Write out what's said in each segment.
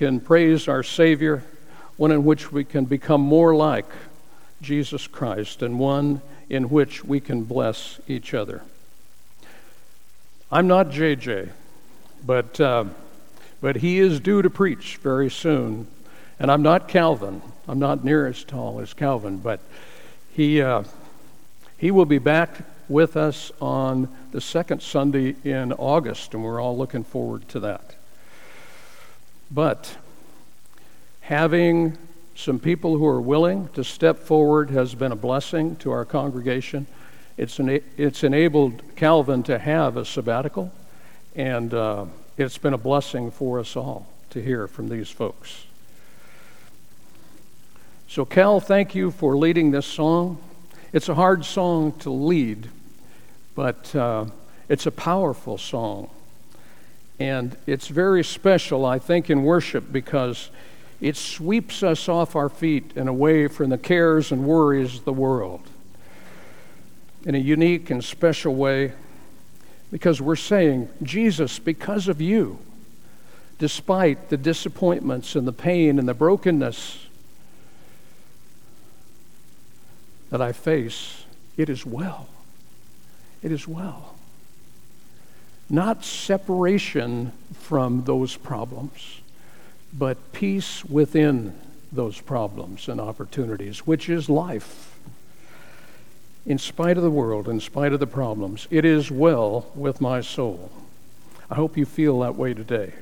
can praise our Savior, one in which we can become more like Jesus Christ, and one in which we can bless each other. I'm not JJ, but, uh, but he is due to preach very soon. And I'm not Calvin. I'm not near as tall as Calvin, but he, uh, he will be back with us on the second Sunday in August, and we're all looking forward to that. But having some people who are willing to step forward has been a blessing to our congregation. It's, ena- it's enabled Calvin to have a sabbatical, and uh, it's been a blessing for us all to hear from these folks. So, Cal, thank you for leading this song. It's a hard song to lead, but uh, it's a powerful song. And it's very special, I think, in worship because it sweeps us off our feet and away from the cares and worries of the world in a unique and special way because we're saying, Jesus, because of you, despite the disappointments and the pain and the brokenness that I face, it is well. It is well. Not separation from those problems, but peace within those problems and opportunities, which is life. In spite of the world, in spite of the problems, it is well with my soul. I hope you feel that way today.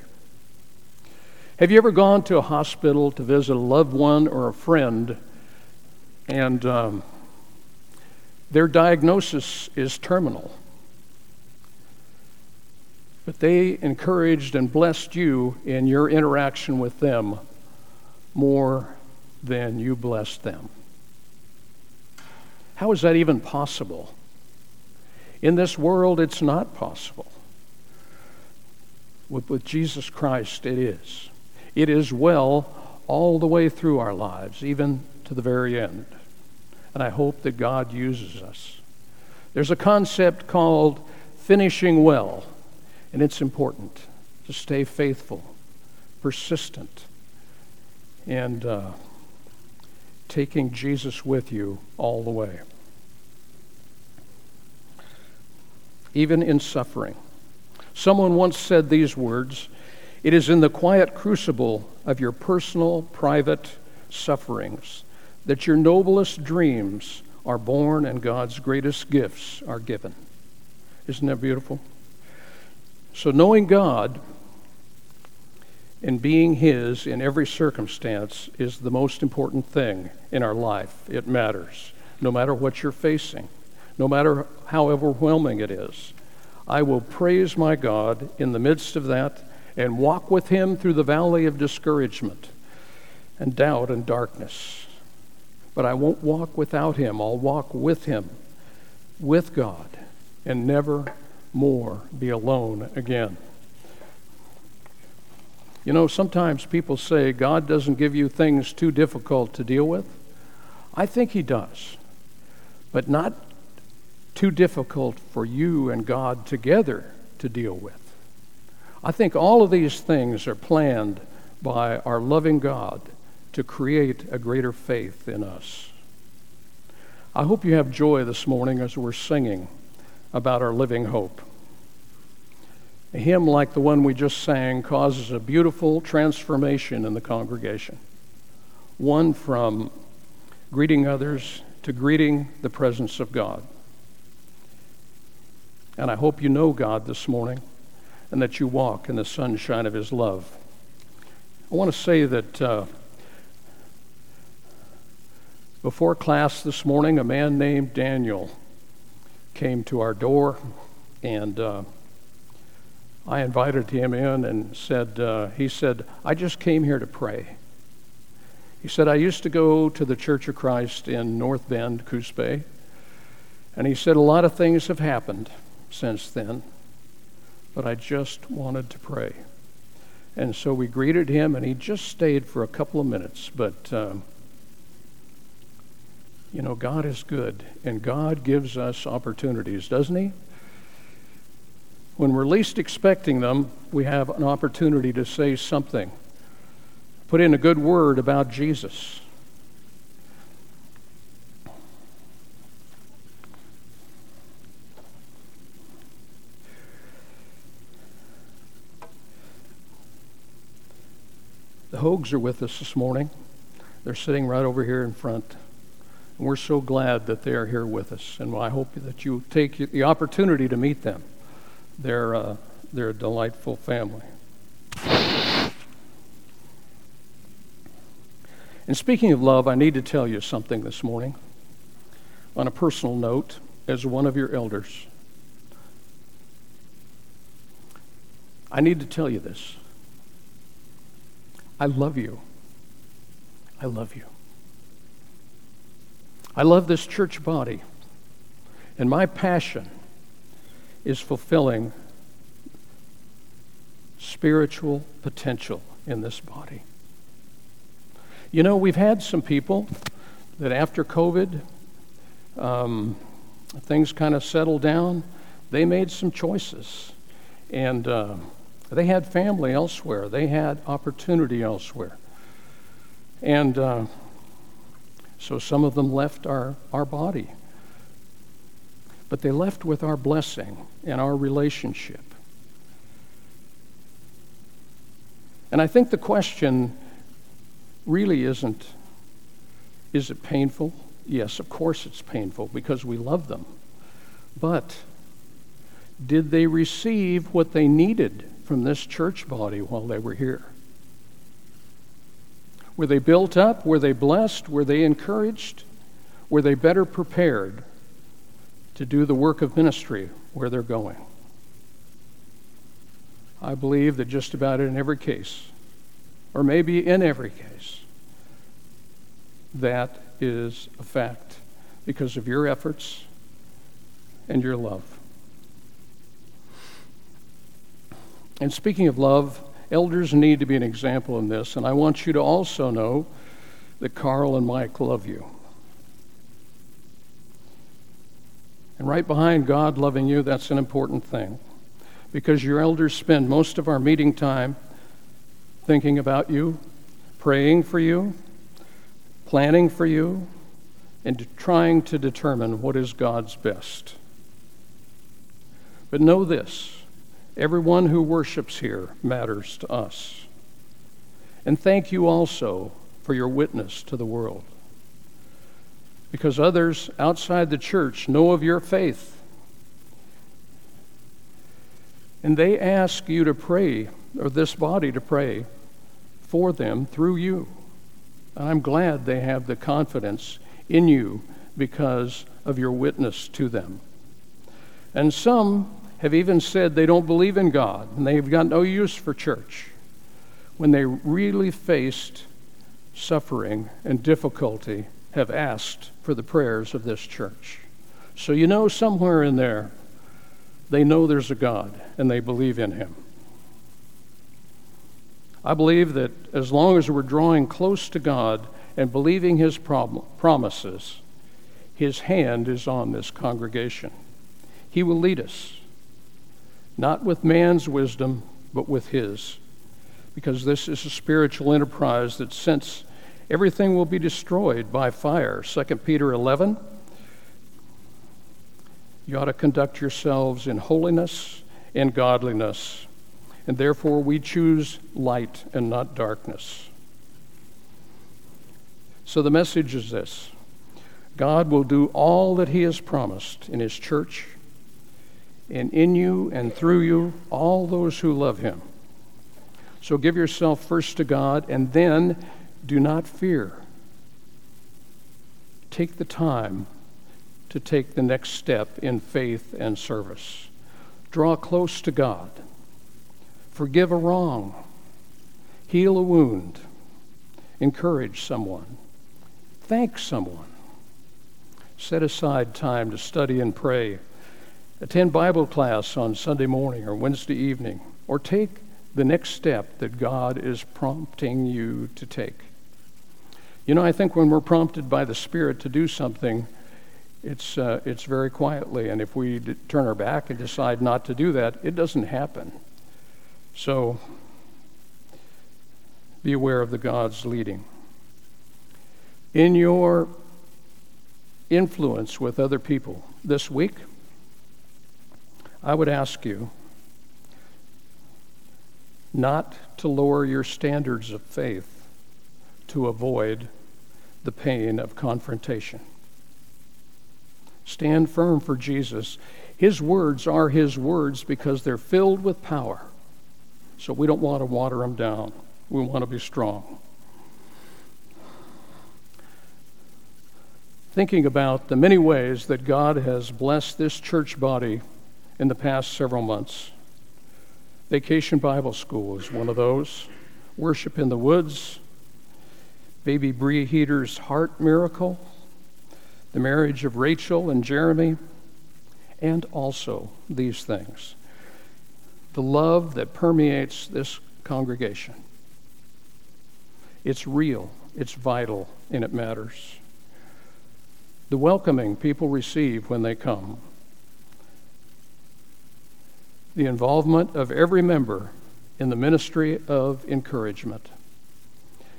Have you ever gone to a hospital to visit a loved one or a friend and um, their diagnosis is terminal. But they encouraged and blessed you in your interaction with them more than you blessed them. How is that even possible? In this world, it's not possible. With, with Jesus Christ, it is. It is well all the way through our lives, even to the very end and I hope that God uses us. There's a concept called finishing well, and it's important to stay faithful, persistent, and uh, taking Jesus with you all the way. Even in suffering. Someone once said these words It is in the quiet crucible of your personal, private sufferings that your noblest dreams are born and God's greatest gifts are given. Isn't that beautiful? So, knowing God and being His in every circumstance is the most important thing in our life. It matters, no matter what you're facing, no matter how overwhelming it is. I will praise my God in the midst of that and walk with Him through the valley of discouragement and doubt and darkness. But I won't walk without him. I'll walk with him, with God, and never more be alone again. You know, sometimes people say God doesn't give you things too difficult to deal with. I think He does, but not too difficult for you and God together to deal with. I think all of these things are planned by our loving God to create a greater faith in us. I hope you have joy this morning as we're singing about our living hope. A hymn like the one we just sang causes a beautiful transformation in the congregation. One from greeting others to greeting the presence of God. And I hope you know God this morning and that you walk in the sunshine of His love. I want to say that uh, before class this morning, a man named Daniel came to our door, and uh, I invited him in and said, uh, He said, I just came here to pray. He said, I used to go to the Church of Christ in North Bend, Coos Bay, and he said, A lot of things have happened since then, but I just wanted to pray. And so we greeted him, and he just stayed for a couple of minutes, but. Uh, you know, God is good, and God gives us opportunities, doesn't He? When we're least expecting them, we have an opportunity to say something put in a good word about Jesus. The Hogues are with us this morning. They're sitting right over here in front. We're so glad that they are here with us. And I hope that you take the opportunity to meet them. They're, uh, they're a delightful family. And speaking of love, I need to tell you something this morning on a personal note as one of your elders. I need to tell you this. I love you. I love you. I love this church body. And my passion is fulfilling spiritual potential in this body. You know, we've had some people that after COVID, um, things kind of settled down, they made some choices. And uh, they had family elsewhere, they had opportunity elsewhere. And uh, so some of them left our, our body. But they left with our blessing and our relationship. And I think the question really isn't is it painful? Yes, of course it's painful because we love them. But did they receive what they needed from this church body while they were here? Were they built up? Were they blessed? Were they encouraged? Were they better prepared to do the work of ministry where they're going? I believe that just about in every case, or maybe in every case, that is a fact because of your efforts and your love. And speaking of love, elders need to be an example in this, and I want you to also know that Carl and Mike love you. And right behind God loving you, that's an important thing because your elders spend most of our meeting time thinking about you, praying for you, planning for you, and trying to determine what is God's best. But know this everyone who worships here matters to us. And thank you also for your witness to the world. Because others outside the church know of your faith and they ask you to pray, or this body to pray for them through you. And I'm glad they have the confidence in you because of your witness to them. And some have even said they don't believe in God and they've got no use for church when they really faced suffering and difficulty have asked for the prayers of this church. So you know somewhere in there they know there's a God and they believe in Him. I believe that as long as we're drawing close to God and believing His prom- promises, His hand is on this congregation. He will lead us, not with man's wisdom, but with His, because this is a spiritual enterprise that since everything will be destroyed by fire, 2 Peter 11 you ought to conduct yourselves in holiness and godliness. And therefore, we choose light and not darkness. So the message is this God will do all that He has promised in His church, and in you and through you, all those who love Him. So give yourself first to God, and then do not fear. Take the time to take the next step in faith and service. Draw close to God. Forgive a wrong. Heal a wound. Encourage someone. Thank someone. Set aside time to study and pray. Attend Bible class on Sunday morning or Wednesday evening, or take the next step that God is prompting you to take. You know, I think when we're prompted by the Spirit to do something, it's, uh, it's very quietly. And if we d- turn our back and decide not to do that, it doesn't happen. So Be aware of the God's leading. In your influence with other people this week, I would ask you not to lower your standards of faith to avoid the pain of confrontation. Stand firm for Jesus. His words are His words because they're filled with power. So we don't want to water them down. We want to be strong. Thinking about the many ways that God has blessed this church body in the past several months. Vacation Bible School is one of those. Worship in the Woods, Baby Bree Heater's Heart Miracle, the marriage of Rachel and Jeremy, and also these things the love that permeates this congregation. It's real, it's vital, and it matters. The welcoming people receive when they come. The involvement of every member in the ministry of encouragement.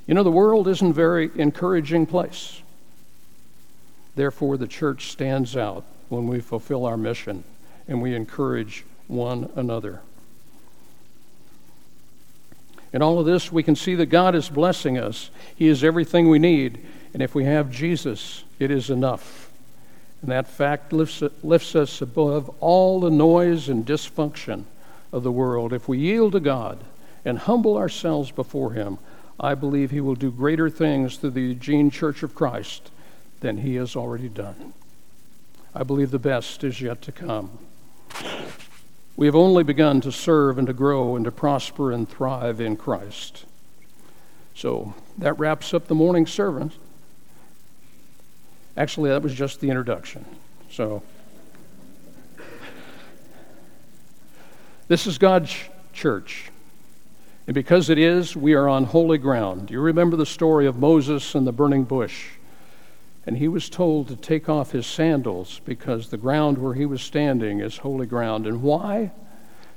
You know, the world isn't a very encouraging place. Therefore, the church stands out when we fulfill our mission and we encourage one another. In all of this, we can see that God is blessing us. He is everything we need. And if we have Jesus, it is enough. And that fact lifts, lifts us above all the noise and dysfunction of the world. If we yield to God and humble ourselves before Him, I believe He will do greater things through the Eugene Church of Christ than He has already done. I believe the best is yet to come. We have only begun to serve and to grow and to prosper and thrive in Christ. So that wraps up the morning service. Actually, that was just the introduction. So this is God's church. And because it is, we are on holy ground. Do you remember the story of Moses and the burning bush? And he was told to take off his sandals because the ground where he was standing is holy ground. And why?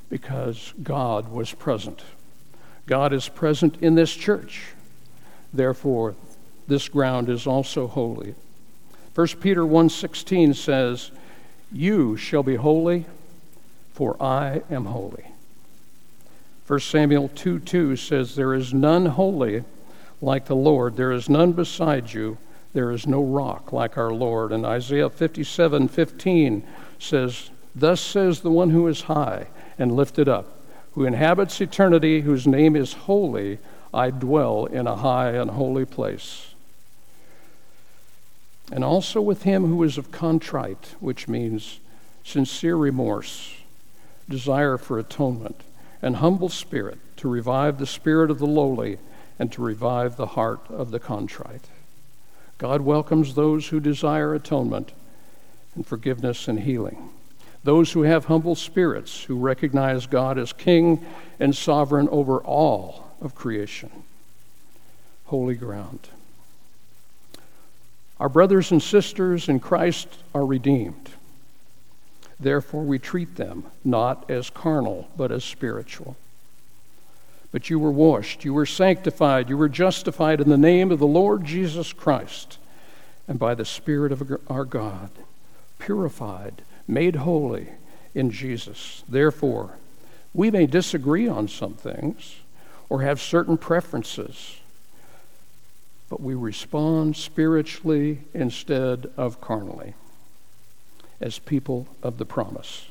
Because God was present. God is present in this church. Therefore, this ground is also holy. 1 Peter 1:16 says, "You shall be holy, for I am holy." 1 Samuel 2 2 says, There is none holy like the Lord. There is none beside you. There is no rock like our Lord. And Isaiah 57 15 says, Thus says the one who is high and lifted up, who inhabits eternity, whose name is holy. I dwell in a high and holy place. And also with him who is of contrite, which means sincere remorse, desire for atonement, and humble spirit, to revive the spirit of the lowly and to revive the heart of the contrite. God welcomes those who desire atonement and forgiveness and healing. Those who have humble spirits, who recognize God as King and sovereign over all of creation. Holy ground. Our brothers and sisters in Christ are redeemed. Therefore, we treat them not as carnal, but as spiritual. But you were washed, you were sanctified, you were justified in the name of the Lord Jesus Christ and by the Spirit of our God, purified, made holy in Jesus. Therefore, we may disagree on some things or have certain preferences, but we respond spiritually instead of carnally as people of the promise.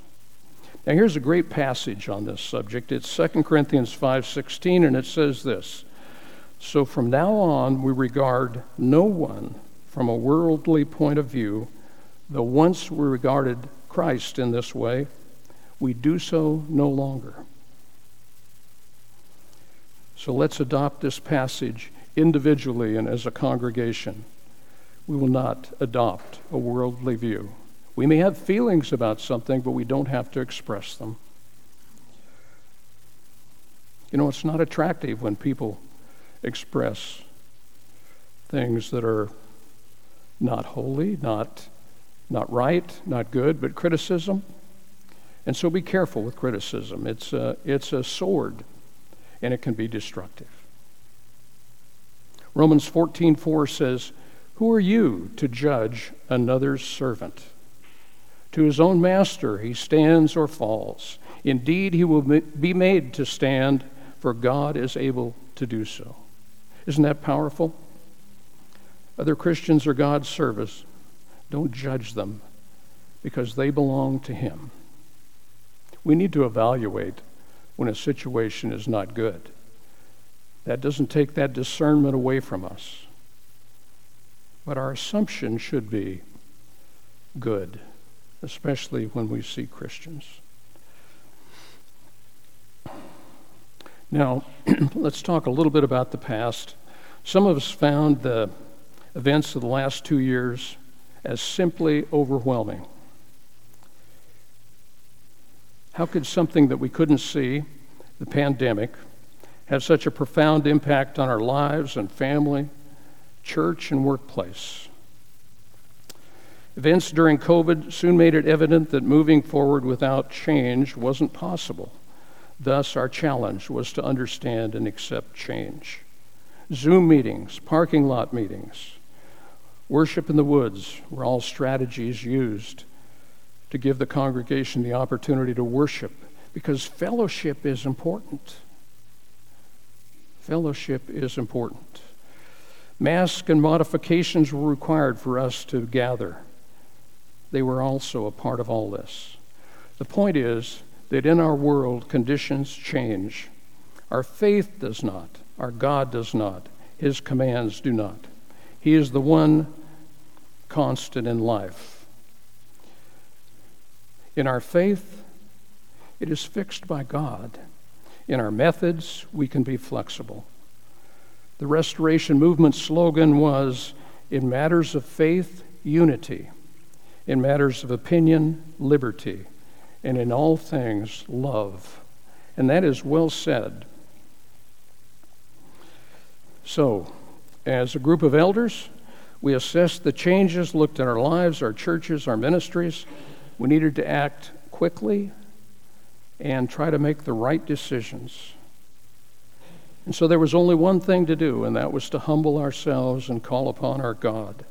Now here's a great passage on this subject. It's 2 Corinthians 5:16 and it says this. So from now on we regard no one from a worldly point of view, though once we regarded Christ in this way, we do so no longer. So let's adopt this passage individually and as a congregation. We will not adopt a worldly view. We may have feelings about something, but we don't have to express them. You know, it's not attractive when people express things that are not holy, not, not right, not good, but criticism. And so be careful with criticism. It's a, it's a sword, and it can be destructive. Romans 14:4 says, "Who are you to judge another's servant? To his own master he stands or falls. Indeed, he will be made to stand, for God is able to do so." Isn't that powerful? Other Christians are God's service. Don't judge them because they belong to him. We need to evaluate when a situation is not good. That doesn't take that discernment away from us. But our assumption should be good, especially when we see Christians. Now, let's talk a little bit about the past. Some of us found the events of the last two years as simply overwhelming. How could something that we couldn't see, the pandemic, have such a profound impact on our lives and family, church, and workplace? Events during COVID soon made it evident that moving forward without change wasn't possible. Thus, our challenge was to understand and accept change. Zoom meetings, parking lot meetings, worship in the woods were all strategies used to give the congregation the opportunity to worship because fellowship is important. Fellowship is important. Masks and modifications were required for us to gather. They were also a part of all this. The point is that in our world, conditions change. Our faith does not, our God does not, His commands do not. He is the one constant in life. In our faith, it is fixed by God. In our methods, we can be flexible. The Restoration Movement slogan was In matters of faith, unity. In matters of opinion, liberty. And in all things, love. And that is well said. So, as a group of elders, we assessed the changes, looked at our lives, our churches, our ministries, we needed to act quickly and try to make the right decisions. And so there was only one thing to do, and that was to humble ourselves and call upon our God.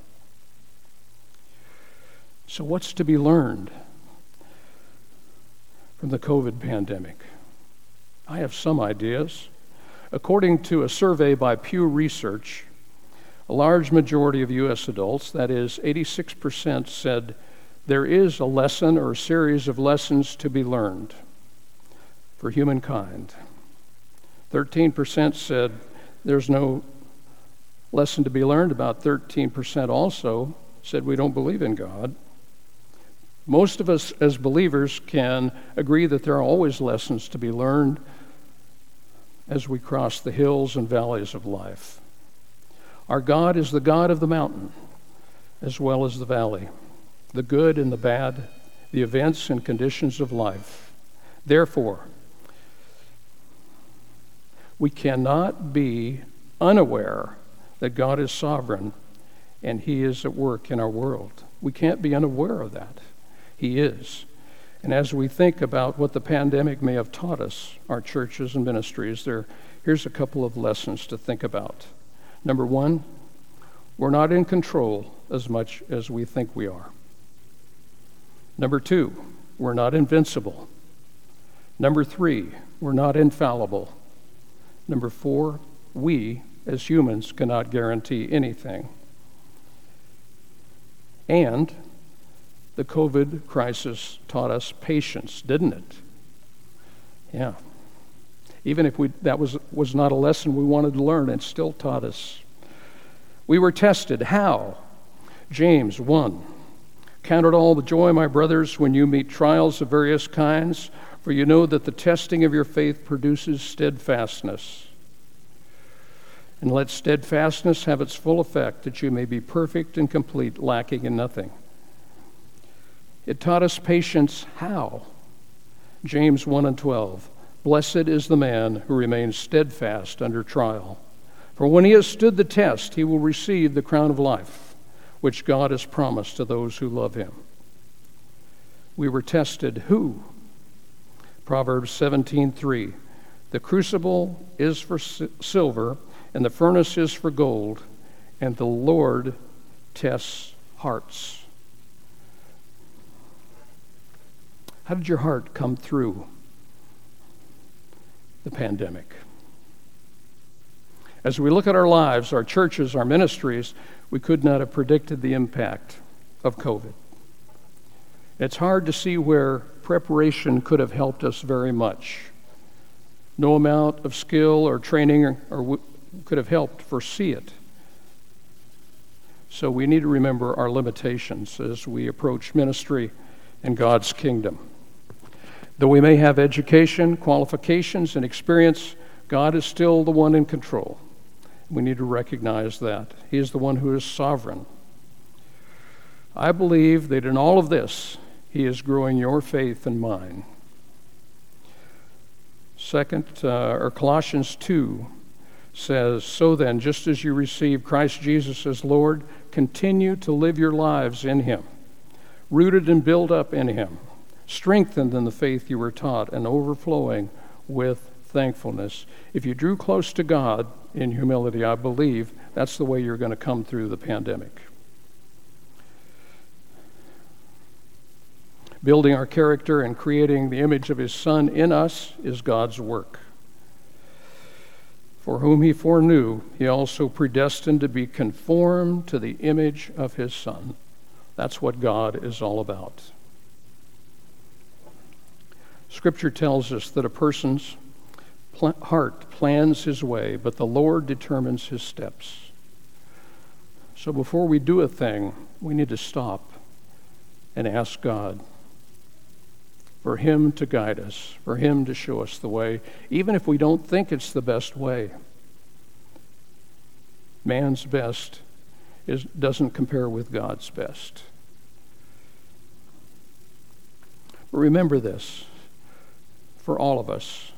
So, what's to be learned from the COVID pandemic? I have some ideas. According to a survey by Pew Research, a large majority of U.S. adults, that is, 86%, said there is a lesson or a series of lessons to be learned for humankind. 13% said there's no lesson to be learned. About 13% also said we don't believe in God. Most of us as believers can agree that there are always lessons to be learned as we cross the hills and valleys of life. Our God is the God of the mountain as well as the valley the good and the bad, the events and conditions of life. Therefore, we cannot be unaware that God is sovereign and He is at work in our world. We can't be unaware of that. He is. And as we think about what the pandemic may have taught us, our churches and ministries, there, here's a couple of lessons to think about. Number one, we're not in control as much as we think we are. Number two, we're not invincible. Number three, we're not infallible. Number four, we as humans cannot guarantee anything. And the COVID crisis taught us patience, didn't it? Yeah. Even if we, that was, was not a lesson we wanted to learn, it still taught us. We were tested. How? James 1 Count it all the joy, my brothers, when you meet trials of various kinds, for you know that the testing of your faith produces steadfastness. And let steadfastness have its full effect, that you may be perfect and complete, lacking in nothing. It taught us patience how? James 1 and 12. Blessed is the man who remains steadfast under trial. For when he has stood the test, he will receive the crown of life which God has promised to those who love him. We were tested who? Proverbs 17:3. The crucible is for silver and the furnace is for gold, and the Lord tests hearts. How did your heart come through the pandemic? As we look at our lives, our churches, our ministries, we could not have predicted the impact of COVID. It's hard to see where preparation could have helped us very much. No amount of skill or training or, or could have helped foresee it. So we need to remember our limitations as we approach ministry and God's kingdom. Though we may have education, qualifications, and experience, God is still the one in control. We need to recognize that. He is the one who is sovereign. I believe that in all of this, He is growing your faith and mine. Second, uh, or Colossians 2 says, So then, just as you receive Christ Jesus as Lord, continue to live your lives in Him, rooted and built up in Him, strengthened in the faith you were taught, and overflowing with thankfulness. If you drew close to God in humility, I believe that's the way you're going to come through the pandemic. Building our character and creating the image of His Son in us is God's work. For whom He foreknew, He also predestined to be conformed to the image of His Son. That's what God is all about. Scripture tells us that a person's pl- heart plans his way, but the Lord determines his steps. So before we do a thing, we need to stop and ask God for Him to guide us, for Him to show us the way, even if we don't think it's the best way. Man's best is, doesn't compare with God's best. But remember this for all of us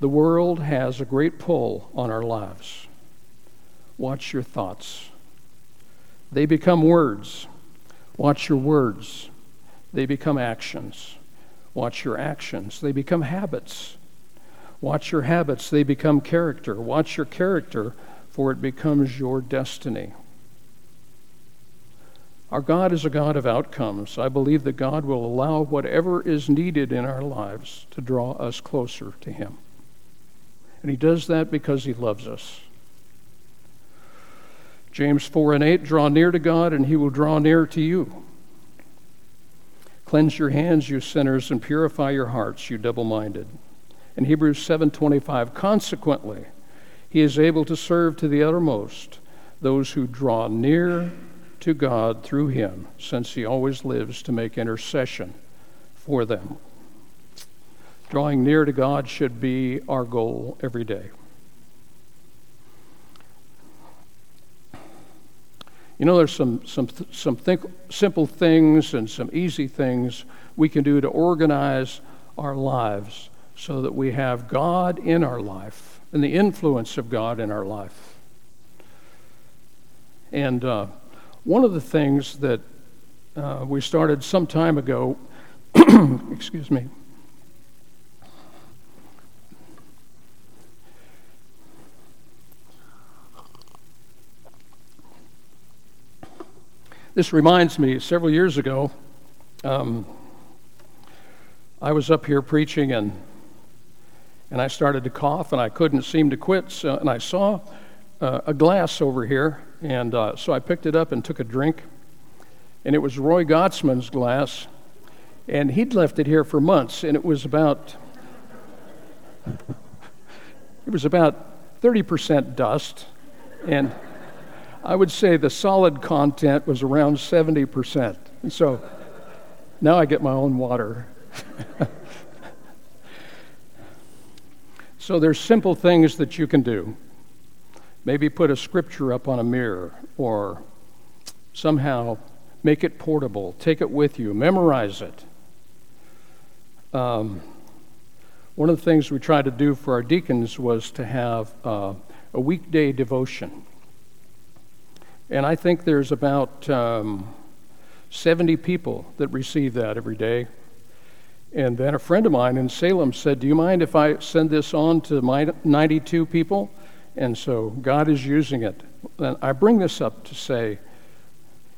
the world has a great pull on our lives. Watch your thoughts. They become words. Watch your words. They become actions. Watch your actions. They become habits. Watch your habits. They become character. Watch your character, for it becomes your destiny. Our God is a God of outcomes. I believe that God will allow whatever is needed in our lives to draw us closer to Him. And He does that because He loves us. James 4 and 8 Draw near to God, and He will draw near to you. Cleanse your hands, you sinners, and purify your hearts, you double minded. In Hebrews 7:25, consequently, he is able to serve to the uttermost those who draw near to God through him, since he always lives to make intercession for them. Drawing near to God should be our goal every day. You know, there's some, some, some think, simple things and some easy things we can do to organize our lives so that we have God in our life and the influence of God in our life. And uh, one of the things that uh, we started some time ago, excuse me, This reminds me, several years ago, um, I was up here preaching and and I started to cough and I couldn't seem to quit. So, and I saw uh, a glass over here, and uh, so I picked it up and took a drink. And it was Roy Gottsman's glass, and he'd left it here for months, and it was about it was about 30% dust, and I would say the solid content was around 70%. And so now I get my own water. so there's simple things that you can do. Maybe put a scripture up on a mirror or somehow make it portable, take it with you, memorize it. Um, one of the things we tried to do for our deacons was to have uh, a weekday devotion. And I think there's about um, 70 people that receive that every day. And then a friend of mine in Salem said, Do you mind if I send this on to my 92 people? And so God is using it. And I bring this up to say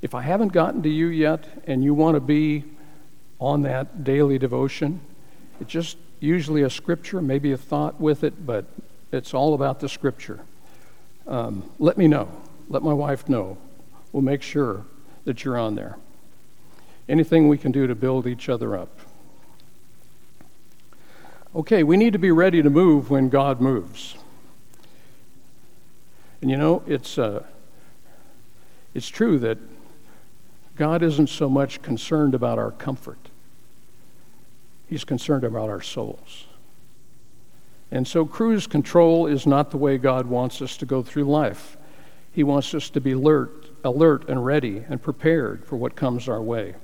if I haven't gotten to you yet and you want to be on that daily devotion, it's just usually a scripture, maybe a thought with it, but it's all about the scripture. Um, let me know. Let my wife know. We'll make sure that you're on there. Anything we can do to build each other up. Okay, we need to be ready to move when God moves. And you know, it's, uh, it's true that God isn't so much concerned about our comfort, He's concerned about our souls. And so, cruise control is not the way God wants us to go through life. He wants us to be alert, alert and ready and prepared for what comes our way.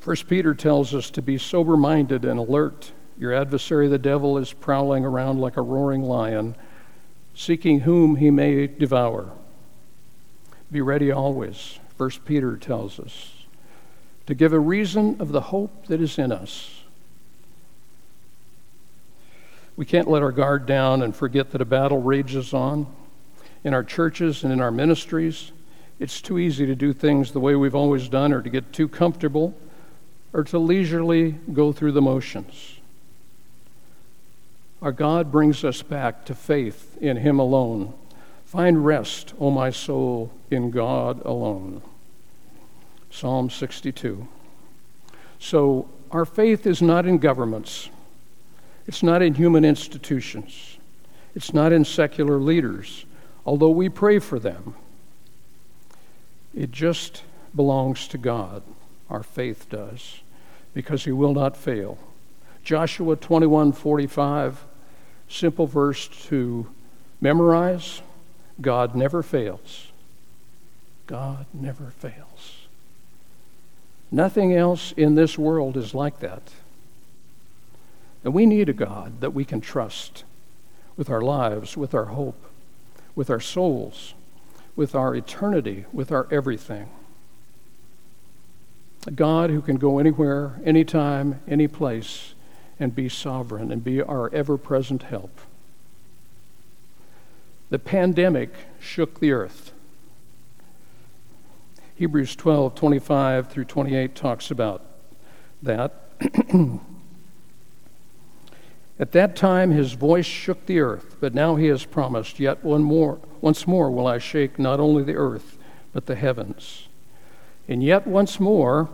First Peter tells us to be sober minded and alert. Your adversary, the devil, is prowling around like a roaring lion, seeking whom he may devour. Be ready always, First Peter tells us, to give a reason of the hope that is in us. We can't let our guard down and forget that a battle rages on. In our churches and in our ministries, it's too easy to do things the way we've always done or to get too comfortable or to leisurely go through the motions. Our God brings us back to faith in Him alone. Find rest, O my soul, in God alone. Psalm 62. So, our faith is not in governments, it's not in human institutions, it's not in secular leaders, although we pray for them. It just belongs to God. Our faith does because he will not fail. Joshua 21:45 simple verse to memorize. God never fails. God never fails. Nothing else in this world is like that. And we need a God that we can trust with our lives, with our hope, with our souls, with our eternity, with our everything a God who can go anywhere, anytime, any place, and be sovereign and be our ever present help. The pandemic shook the earth. Hebrews 12, 25 through 28 talks about that. At that time his voice shook the earth, but now he has promised, Yet one more, once more will I shake not only the earth, but the heavens. And yet once more,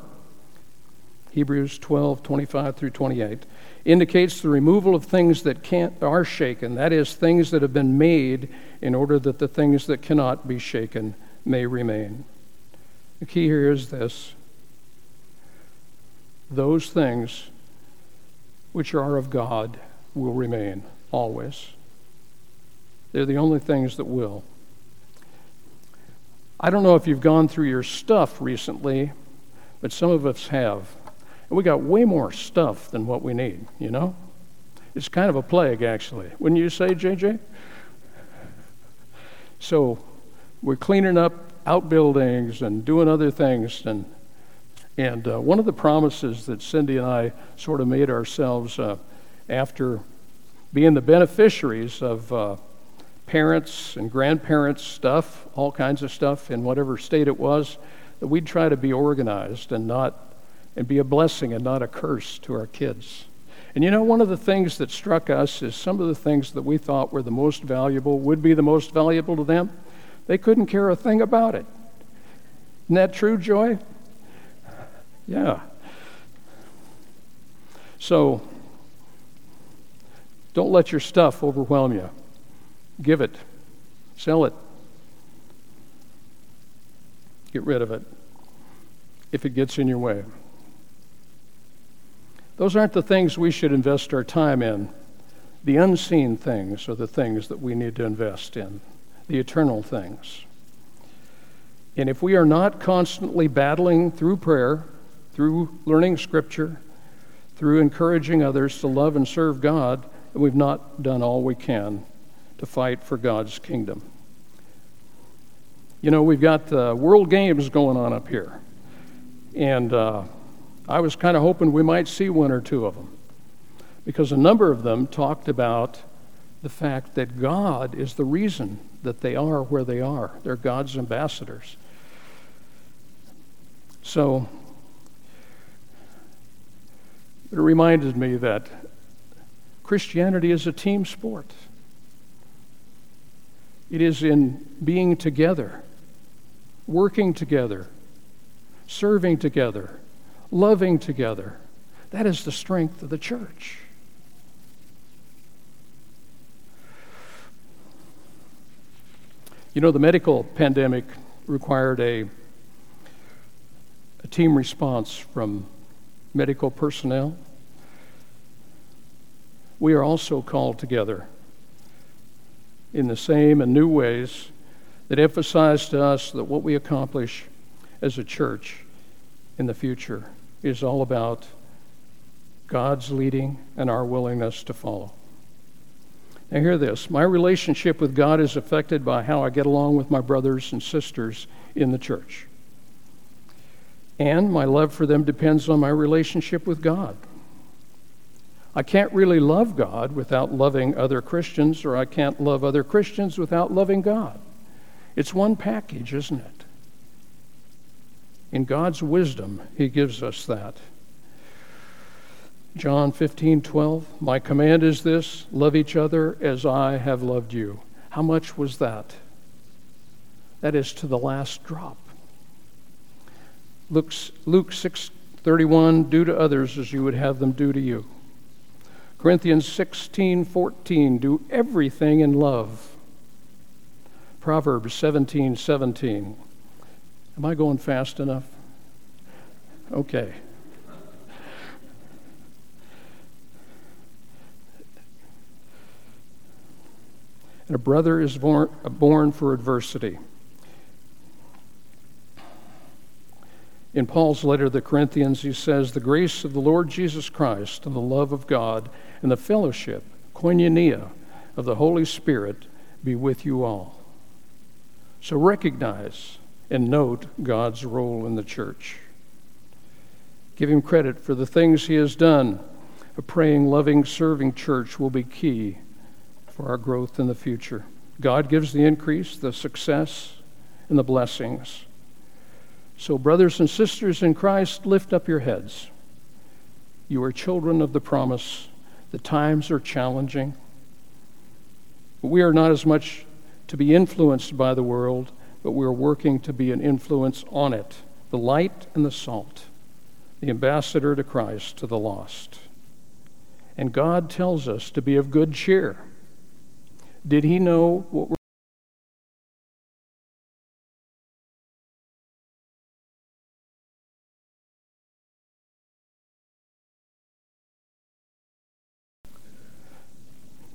Hebrews 12, 25 through 28, indicates the removal of things that can't, are shaken, that is, things that have been made in order that the things that cannot be shaken may remain. The key here is this those things which are of God will remain always. They're the only things that will. I don't know if you've gone through your stuff recently, but some of us have. And we got way more stuff than what we need, you know? It's kind of a plague, actually. Wouldn't you say, JJ? So we're cleaning up outbuildings and doing other things. And, and uh, one of the promises that Cindy and I sort of made ourselves uh, after being the beneficiaries of uh, parents and grandparents' stuff, all kinds of stuff in whatever state it was, that we'd try to be organized and not and be a blessing and not a curse to our kids. And you know, one of the things that struck us is some of the things that we thought were the most valuable, would be the most valuable to them, they couldn't care a thing about it. Isn't that true, Joy? Yeah. So, don't let your stuff overwhelm you. Give it, sell it, get rid of it if it gets in your way. Those aren't the things we should invest our time in. The unseen things are the things that we need to invest in, the eternal things. And if we are not constantly battling through prayer, through learning Scripture, through encouraging others to love and serve God, then we've not done all we can to fight for God's kingdom. You know, we've got the World Games going on up here. And uh, I was kind of hoping we might see one or two of them because a number of them talked about the fact that God is the reason that they are where they are. They're God's ambassadors. So, it reminded me that Christianity is a team sport. It is in being together, working together, serving together, loving together. That is the strength of the church. You know, the medical pandemic required a, a team response from medical personnel. We are also called together in the same and new ways that emphasize to us that what we accomplish as a church in the future is all about God's leading and our willingness to follow. Now, hear this my relationship with God is affected by how I get along with my brothers and sisters in the church. And my love for them depends on my relationship with God. I can't really love God without loving other Christians, or I can't love other Christians without loving God. It's one package, isn't it? In God's wisdom, He gives us that. John 15, 12. My command is this love each other as I have loved you. How much was that? That is to the last drop. Luke, Luke 6, 31. Do to others as you would have them do to you. Corinthians 16, 14. Do everything in love. Proverbs 17, 17. Am I going fast enough? Okay. And a brother is born, uh, born for adversity. In Paul's letter to the Corinthians, he says, The grace of the Lord Jesus Christ and the love of God and the fellowship, koinonia, of the Holy Spirit be with you all. So recognize and note God's role in the church. Give him credit for the things he has done. A praying, loving, serving church will be key for our growth in the future. God gives the increase, the success, and the blessings. So, brothers and sisters in Christ, lift up your heads. You are children of the promise. The times are challenging. We are not as much to be influenced by the world, but we are working to be an influence on it the light and the salt, the ambassador to Christ to the lost. And God tells us to be of good cheer. Did he know what we're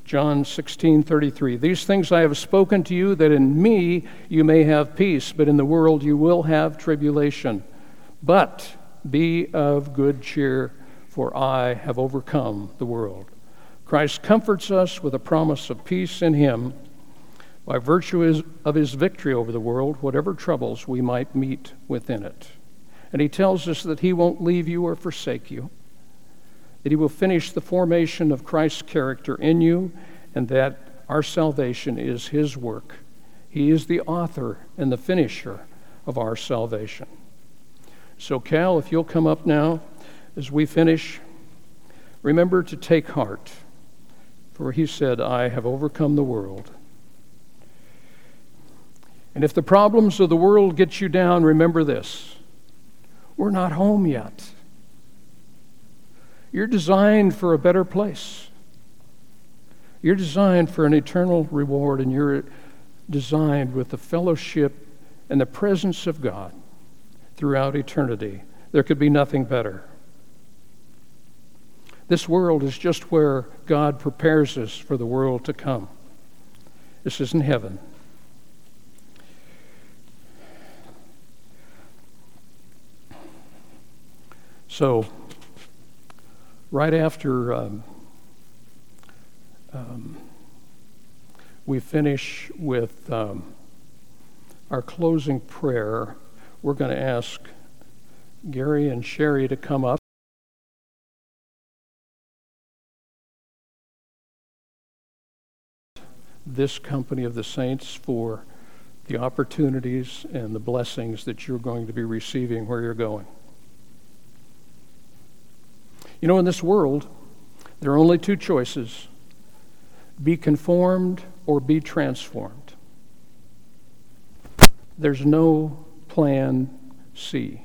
John 16, 33. These things I have spoken to you, that in me you may have peace, but in the world you will have tribulation. But be of good cheer, for I have overcome the world. Christ comforts us with a promise of peace in Him by virtue of His victory over the world, whatever troubles we might meet within it. And He tells us that He won't leave you or forsake you, that He will finish the formation of Christ's character in you, and that our salvation is His work. He is the author and the finisher of our salvation. So, Cal, if you'll come up now as we finish, remember to take heart. For he said, I have overcome the world. And if the problems of the world get you down, remember this we're not home yet. You're designed for a better place. You're designed for an eternal reward, and you're designed with the fellowship and the presence of God throughout eternity. There could be nothing better. This world is just where God prepares us for the world to come. This isn't heaven. So, right after um, um, we finish with um, our closing prayer, we're going to ask Gary and Sherry to come up. this company of the saints for the opportunities and the blessings that you're going to be receiving where you're going. You know, in this world, there are only two choices be conformed or be transformed. There's no plan C.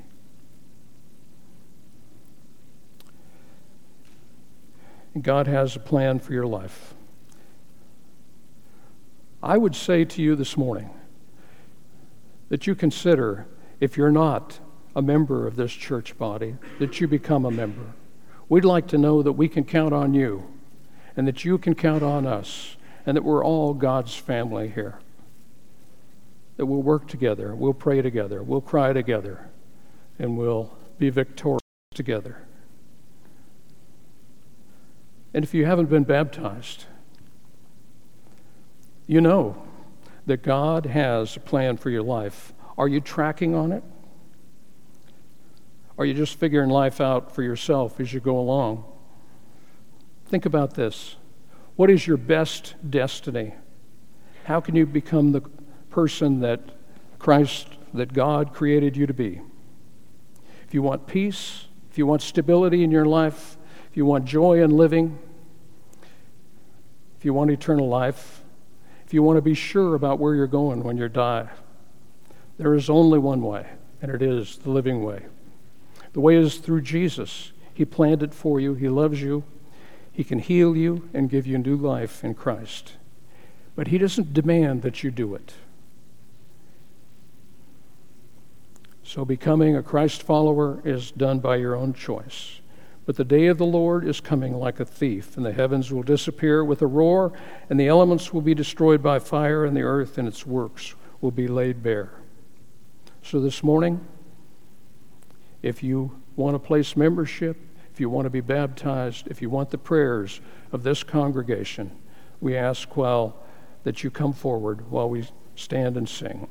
God has a plan for your life. I would say to you this morning that you consider, if you're not a member of this church body, that you become a member. We'd like to know that we can count on you and that you can count on us and that we're all God's family here. That we'll work together, we'll pray together, we'll cry together, and we'll be victorious together. And if you haven't been baptized, you know that God has a plan for your life. Are you tracking on it? Are you just figuring life out for yourself as you go along? Think about this. What is your best destiny? How can you become the person that Christ, that God created you to be? If you want peace, if you want stability in your life, if you want joy in living, if you want eternal life, if you want to be sure about where you're going when you die, there is only one way, and it is the living way. The way is through Jesus. He planned it for you, He loves you, He can heal you and give you new life in Christ. But He doesn't demand that you do it. So, becoming a Christ follower is done by your own choice. But the day of the Lord is coming like a thief, and the heavens will disappear with a roar, and the elements will be destroyed by fire, and the earth and its works will be laid bare. So this morning, if you want to place membership, if you want to be baptized, if you want the prayers of this congregation, we ask while that you come forward while we stand and sing.